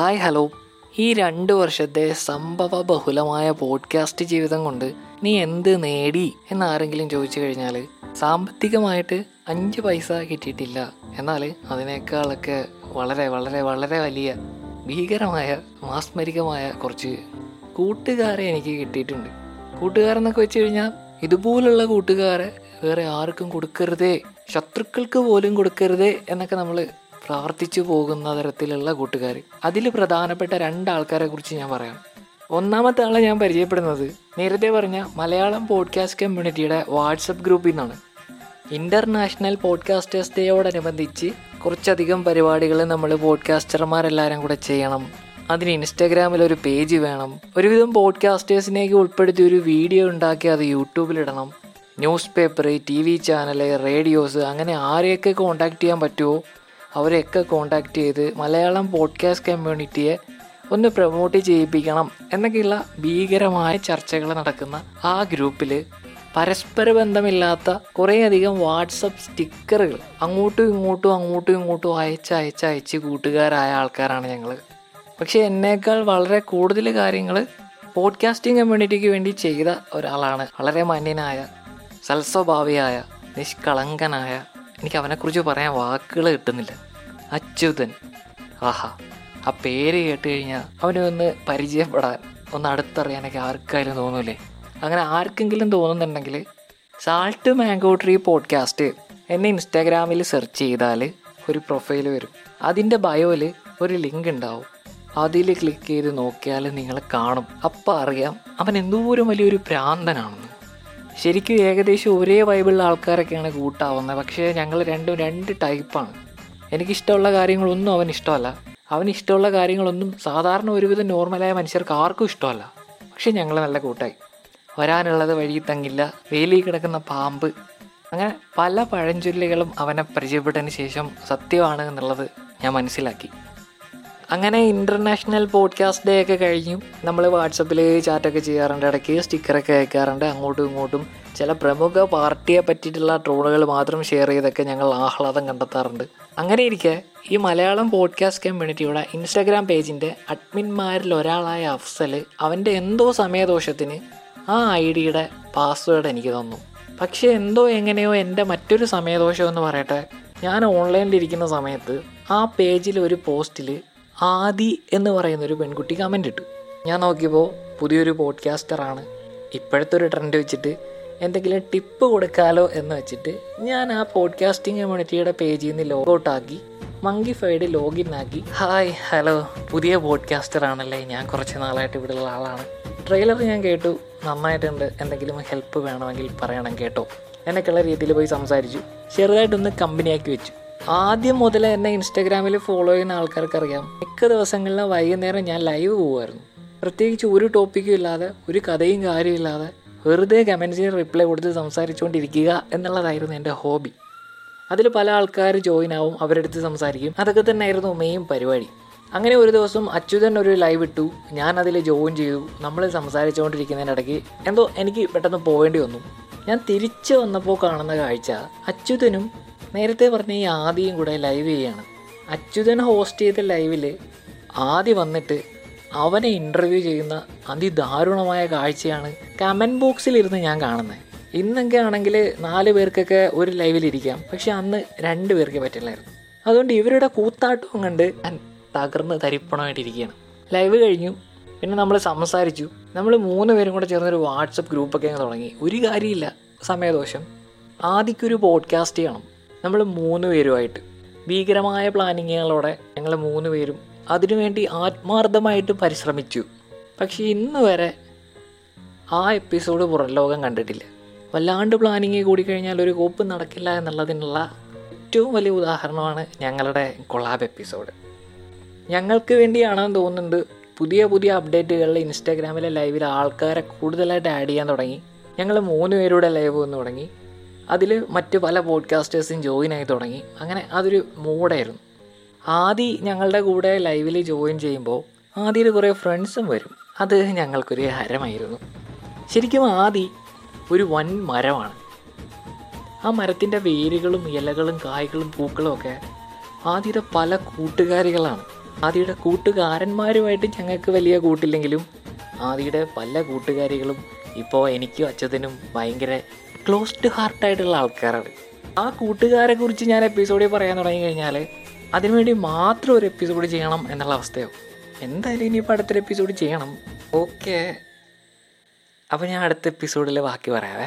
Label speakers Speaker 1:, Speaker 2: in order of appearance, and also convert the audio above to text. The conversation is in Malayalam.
Speaker 1: Hi hello. ഈ രണ്ട് വർഷത്തെ സംഭവ ബഹുലമായ പോഡ്കാസ്റ്റ് ജീവിതം കൊണ്ട് നീ എന്ത് നേടി എന്ന് ആരെങ്കിലും ചോദിച്ചു കഴിഞ്ഞാൽ സാമ്പത്തികമായിട്ട് അഞ്ച് പൈസ കിട്ടിയിട്ടില്ല. എന്നാൽ അതിനേക്കാളൊക്കെ വളരെ വളരെ വളരെ വലിയ ഭീകരമായ മാസ്മരികമായ കുറച്ച് കൂട്ടുകാരെ എനിക്ക് കിട്ടിയിട്ടുണ്ട്. കൂട്ടുകാരെന്നൊക്കെ വെച്ച് കഴിഞ്ഞാൽ ഇതുപോലുള്ള കൂട്ടുകാരെ വേറെ ആർക്കും കൊടുക്കരുതേ ശത്രുക്കൾക്ക് പോലും കൊടുക്കരുതേ എന്നൊക്കെ നമ്മൾ പ്രാർത്ഥിച്ചു പോകുന്ന തരത്തിലുള്ള കൂട്ടുകാർ അതിൽ പ്രധാനപ്പെട്ട രണ്ടാൾക്കാരെ കുറിച്ച് ഞാൻ പറയാം. ഒന്നാമത്തെ ആളെ ഞാൻ പരിചയപ്പെടുന്നത് നേരത്തെ പറഞ്ഞ മലയാളം പോഡ്കാസ്റ്റ് കമ്മ്യൂണിറ്റിയുടെ വാട്സപ്പ് ഗ്രൂപ്പിൽ നിന്നാണ് ഇന്റർനാഷണൽ പോഡ്കാസ്റ്റേഴ്സ് ഡേയോടനുബന്ധിച്ച് കുറച്ചധികം പരിപാടികൾ നമ്മൾ പോഡ്കാസ്റ്റർമാരെല്ലാവരും കൂടെ ചെയ്യണം. അതിന് ഇൻസ്റ്റാഗ്രാമിൽ ഒരു പേജ് വേണം. ഒരുവിധം പോഡ്കാസ്റ്റേഴ്സിനേക്ക് ഉൾപ്പെടുത്തി ഒരു വീഡിയോ ഉണ്ടാക്കി അത് യൂട്യൂബിലിടണം. Newspaper TV channel radios അങ്ങനെ ആരെയൊക്കെ കോണ്ടാക്ട് ചെയ്യാൻ പറ്റുമോ അവരെയൊക്കെ കോണ്ടാക്ട് ചെയ്ത് മലയാളം പോഡ്കാസ്റ്റ് കമ്മ്യൂണിറ്റിയെ ഒന്ന് പ്രൊമോട്ട് ചെയ്യിപ്പിക്കണം എന്നൊക്കെയുള്ള ഭീകരമായ ചർച്ചകൾ നടക്കുന്ന ആ ഗ്രൂപ്പിൽ പരസ്പര ബന്ധമില്ലാത്ത കുറേയധികം വാട്സപ്പ് സ്റ്റിക്കറുകൾ അങ്ങോട്ടും ഇങ്ങോട്ടും അങ്ങോട്ടും ഇങ്ങോട്ടും അയച്ച് അയച്ച് അയച്ച് കൂട്ടുകാരായ ആൾക്കാരാണ് ഞങ്ങൾ പക്ഷേ എന്നേക്കാൾ വളരെ കൂടുതൽ കാര്യങ്ങൾ പോഡ്കാസ്റ്റിംഗ് കമ്മ്യൂണിറ്റിക്ക് വേണ്ടി ചെയ്ത ഒരാളാണ് വളരെ മാന്യനായ സൽസ്വഭാവിയായ നിഷ്കളങ്കനായ എനിക്ക് അവനെക്കുറിച്ച് പറയാൻ വാക്കുകൾ കിട്ടുന്നില്ല. അച്യുതൻ. ആഹാ ആ പേര് കേട്ട് കഴിഞ്ഞാൽ അവനെ ഒന്ന് പരിചയപ്പെടാൻ ഒന്ന് അടുത്തറിയാനൊക്കെ ആർക്കായാലും തോന്നൂലേ? അങ്ങനെ ആർക്കെങ്കിലും തോന്നുന്നുണ്ടെങ്കിൽ സാൾട്ട് മാംഗോ ട്രീ പോഡ്കാസ്റ്റ് എന്നെ ഇൻസ്റ്റാഗ്രാമിൽ സെർച്ച് ചെയ്താൽ ഒരു പ്രൊഫൈൽ വരും. അതിന്റെ ബയോയിൽ ഒരു ലിങ്ക് ഉണ്ടാവും. അതിൽ ക്ലിക്ക് ചെയ്ത് നോക്കിയാൽ നിങ്ങൾ കാണും. അപ്പം അറിയാം അവൻ എന്തോരം വലിയൊരു ഭ്രാന്തനാണെന്ന്. ശരിക്കും ഏകദേശം ഒരേ വൈബിളുള്ള ആൾക്കാരൊക്കെയാണ് കൂട്ടാവുന്നത്. പക്ഷേ ഞങ്ങൾ രണ്ടും രണ്ട് ടൈപ്പാണ് എനിക്കിഷ്ടമുള്ള കാര്യങ്ങളൊന്നും അവൻ ഇഷ്ടമല്ല. അവന് ഇഷ്ടമുള്ള കാര്യങ്ങളൊന്നും സാധാരണ ഒരുവിധം നോർമലായ മനുഷ്യർക്ക് ആർക്കും ഇഷ്ടമല്ല. പക്ഷേ ഞങ്ങൾ നല്ല കൂട്ടായി. വരാനുള്ളത് വഴി തങ്ങില്ല. വേലിയിൽ കിടക്കുന്ന പാമ്പ്. അങ്ങനെ പല പഴഞ്ചൊല്ലുകളും അവനെ പരിചയപ്പെട്ടതിന് ശേഷം സത്യമാണ് എന്നുള്ളത് ഞാൻ മനസ്സിലാക്കി. അങ്ങനെ ഇന്റർനാഷണൽ പോഡ്കാസ്റ്റ് ഡേ ഒക്കെ കഴിഞ്ഞു. നമ്മൾ വാട്സപ്പിൽ ചാറ്റൊക്കെ ചെയ്യാറുണ്ട്. ഇടയ്ക്ക് സ്റ്റിക്കറൊക്കെ അയക്കാറുണ്ട്. അങ്ങോട്ടും ഇങ്ങോട്ടും ചില പ്രമുഖ പാർട്ടിയെ പറ്റിയിട്ടുള്ള ട്രോളുകൾ മാത്രം ഷെയർ ചെയ്തൊക്കെ ഞങ്ങൾ ആഹ്ലാദം കണ്ടെത്താറുണ്ട്. അങ്ങനെ ഇരിക്കെ ഈ മലയാളം പോഡ്കാസ്റ്റ് കമ്മ്യൂണിറ്റിയുടെ ഇൻസ്റ്റാഗ്രാം പേജിന്റെ അഡ്മിന്മാരിൽ ഒരാളായ അഫ്സൽ അവന്റെ എന്തോ സമയദോഷത്തിന് ആ ഐ ഡിയുടെ പാസ്വേഡ് എനിക്ക് തന്നു. പക്ഷേ എന്തോ എങ്ങനെയോ എന്റെ മറ്റൊരു സമയദോഷം എന്ന് പറയട്ടെ ഞാൻ ഓൺലൈനിൽ ഇരിക്കുന്ന സമയത്ത് ആ പേജിൽ ഒരു പോസ്റ്റിൽ ആദി എന്ന് പറയുന്ന ഒരു പെൺകുട്ടി കമന്റ് ഇട്ടു. ഞാൻ നോക്കിയപ്പോൾ പുതിയൊരു പോഡ്കാസ്റ്ററാണ് ഇപ്പോഴത്തെ ഒരു ട്രെൻഡ് വെച്ചിട്ട് എന്തെങ്കിലും ടിപ്പ് കൊടുക്കാലോ എന്ന് വെച്ചിട്ട് ഞാൻ ആ പോഡ്കാസ്റ്റിംഗ് കമ്മ്യൂണിറ്റിയുടെ പേജിൽ നിന്ന് ലോഗൗട്ടാക്കി മങ്കിഫൈഡ് ലോഗിൻ ആക്കി. ഹായ് ഹലോ പുതിയ പോഡ്കാസ്റ്റർ ആണല്ലേ. ഞാൻ കുറച്ച് നാളായിട്ട് ഇവിടെ ഉള്ള ആളാണ്. ട്രെയിലർ ഞാൻ കേട്ടു. നന്നായിട്ടുണ്ട്. എന്തെങ്കിലും ഹെൽപ്പ് വേണമെങ്കിൽ പറയണം കേട്ടോ. എന്നൊക്കെയുള്ള രീതിയിൽ പോയി സംസാരിച്ചു. ചെറുതായിട്ടൊന്ന് കമ്പനിയാക്കി വെച്ചു. ആദ്യം മുതൽ എന്നെ ഇൻസ്റ്റാഗ്രാമിൽ ഫോളോ ചെയ്യുന്ന ആൾക്കാർക്കറിയാം. മിക്ക ദിവസങ്ങളിലും വൈകുന്നേരം ഞാൻ ലൈവ് പോകുമായിരുന്നു പ്രത്യേകിച്ച് ഒരു ടോപ്പിക്കും ഇല്ലാതെ ഒരു കഥയും കാര്യമില്ലാതെ വെറുതെ കമൻസിന് റിപ്ലൈ കൊടുത്ത് സംസാരിച്ചുകൊണ്ടിരിക്കുക എന്നുള്ളതായിരുന്നു എന്റെ ഹോബി അതിൽ പല ആൾക്കാർ ജോയിൻ ആവും അവരെടുത്ത് സംസാരിക്കും. അതൊക്കെ തന്നെയായിരുന്നു മെയിൻ പരിപാടി. അങ്ങനെ ഒരു ദിവസം അച്യുതൻ ഒരു ലൈവ് ഇട്ടു. ഞാൻ അതിൽ ജോയിൻ ചെയ്തു. നമ്മൾ സംസാരിച്ചുകൊണ്ടിരിക്കുന്നതിനിടയ്ക്ക് എന്തോ എനിക്ക് പെട്ടെന്ന് പോകേണ്ടി വന്നു. ഞാൻ തിരിച്ചു വന്നപ്പോൾ കാണുന്ന കാഴ്ച അച്യുതനും നേരത്തെ പറഞ്ഞ ഈ ആദ്യം കൂടെ ലൈവ് ചെയ്യാണ്. അച്യുതൻ ഹോസ്റ്റ് ചെയ്ത ലൈവിൽ ആദ്യം വന്നിട്ട് അവനെ ഇന്റർവ്യൂ ചെയ്യുന്ന അതിദാരുണമായ കാഴ്ചയാണ് കമന്റ് ബോക്സിലിരുന്ന് ഞാൻ കാണുന്നത് ഇന്നൊക്കെ ആണെങ്കിൽ നാല് പേർക്കൊക്കെ ഒരു ലൈവിലിരിക്കാം പക്ഷെ അന്ന് രണ്ട് പേർക്ക് പറ്റില്ലായിരുന്നു. അതുകൊണ്ട് ഇവരുടെ കൂത്താട്ടവും കണ്ട് ഞാൻ തകർന്ന് തരിപ്പണമായിട്ടിരിക്കുകയാണ് ലൈവ് കഴിഞ്ഞു. പിന്നെ നമ്മൾ സംസാരിച്ചു. നമ്മൾ മൂന്ന് പേരും കൂടെ ചേർന്നൊരു വാട്സപ്പ് ഗ്രൂപ്പൊക്കെ അങ്ങ് തുടങ്ങി. ഒരു കാര്യമില്ല. സമയദോഷം. ആദ്യക്കൊരു പോഡ്കാസ്റ്റ് ചെയ്യണം. നമ്മൾ മൂന്ന് പേരുമായിട്ട്. ഭീകരമായ പ്ലാനിങ്ങുകളോടെ ഞങ്ങൾ മൂന്ന് പേരും അതിനുവേണ്ടി ആത്മാർത്ഥമായിട്ട് പരിശ്രമിച്ചു. പക്ഷേ ഇന്ന് വരെ ആ എപ്പിസോഡ് പുറം ലോകം കണ്ടിട്ടില്ല. വല്ലാണ്ട് പ്ലാനിങ് കൂടി കഴിഞ്ഞാൽ ഒരു കോപ്പ് നടക്കില്ല എന്നുള്ളതിനുള്ള ഏറ്റവും വലിയ ഉദാഹരണമാണ് ഞങ്ങളുടെ കൊളാബ് എപ്പിസോഡ്. ഞങ്ങൾക്ക് വേണ്ടിയാണെന്ന് തോന്നുന്നുണ്ട് പുതിയ പുതിയ അപ്ഡേറ്റുകളിൽ ഇൻസ്റ്റാഗ്രാമിലെ ലൈവിൽ ആൾക്കാരെ കൂടുതലായിട്ട് ആഡ് ചെയ്യാൻ തുടങ്ങി. ഞങ്ങൾ മൂന്ന് പേരുടെ ലൈവ് വന്ന് തുടങ്ങി. അതിൽ മറ്റ് പല പോഡ്കാസ്റ്റേഴ്സും ജോയിൻ ആയി തുടങ്ങി. അങ്ങനെ അതൊരു മൂഡായിരുന്നു. ആദി ഞങ്ങളുടെ കൂടെ ലൈവിൽ ജോയിൻ ചെയ്യുമ്പോൾ ആദിയിൽ കുറേ ഫ്രണ്ട്സും വരും. അത് ഞങ്ങൾക്കൊരു ഹരമായിരുന്നു. ശരിക്കും ആദി ഒരു വൻ മരമാണ്. ആ മരത്തിന്റെ വേരുകളും ഇലകളും കായ്കളും പൂക്കളും ഒക്കെ ആദ്യത്തെ പല കൂട്ടുകാരികളാണ്. ആദിയുടെ കൂട്ടുകാരന്മാരുമായിട്ട് ഞങ്ങൾക്ക് വലിയ കൂട്ടില്ലെങ്കിലും ആദിയുടെ പല കൂട്ടുകാരികളും ഇപ്പോൾ എനിക്കും അച്ഛനും ഭയങ്കര ക്ലോസ്ഡ് ഹാർട്ടായിട്ടുള്ള ആൾക്കാരാണ്. ആ കൂട്ടുകാരെ കുറിച്ച് ഞാൻ എപ്പിസോഡിൽ പറയാൻ തുടങ്ങി കഴിഞ്ഞാൽ അതിനുവേണ്ടി മാത്രം ഒരു എപ്പിസോഡ് ചെയ്യണം എന്നുള്ള അവസ്ഥയാവും. എന്തായാലും ഇനിയിപ്പോൾ അടുത്തൊരു എപ്പിസോഡ് ചെയ്യണം. ഓക്കെ അപ്പോൾ ഞാൻ അടുത്ത എപ്പിസോഡിൽ ബാക്കി പറയാവേ.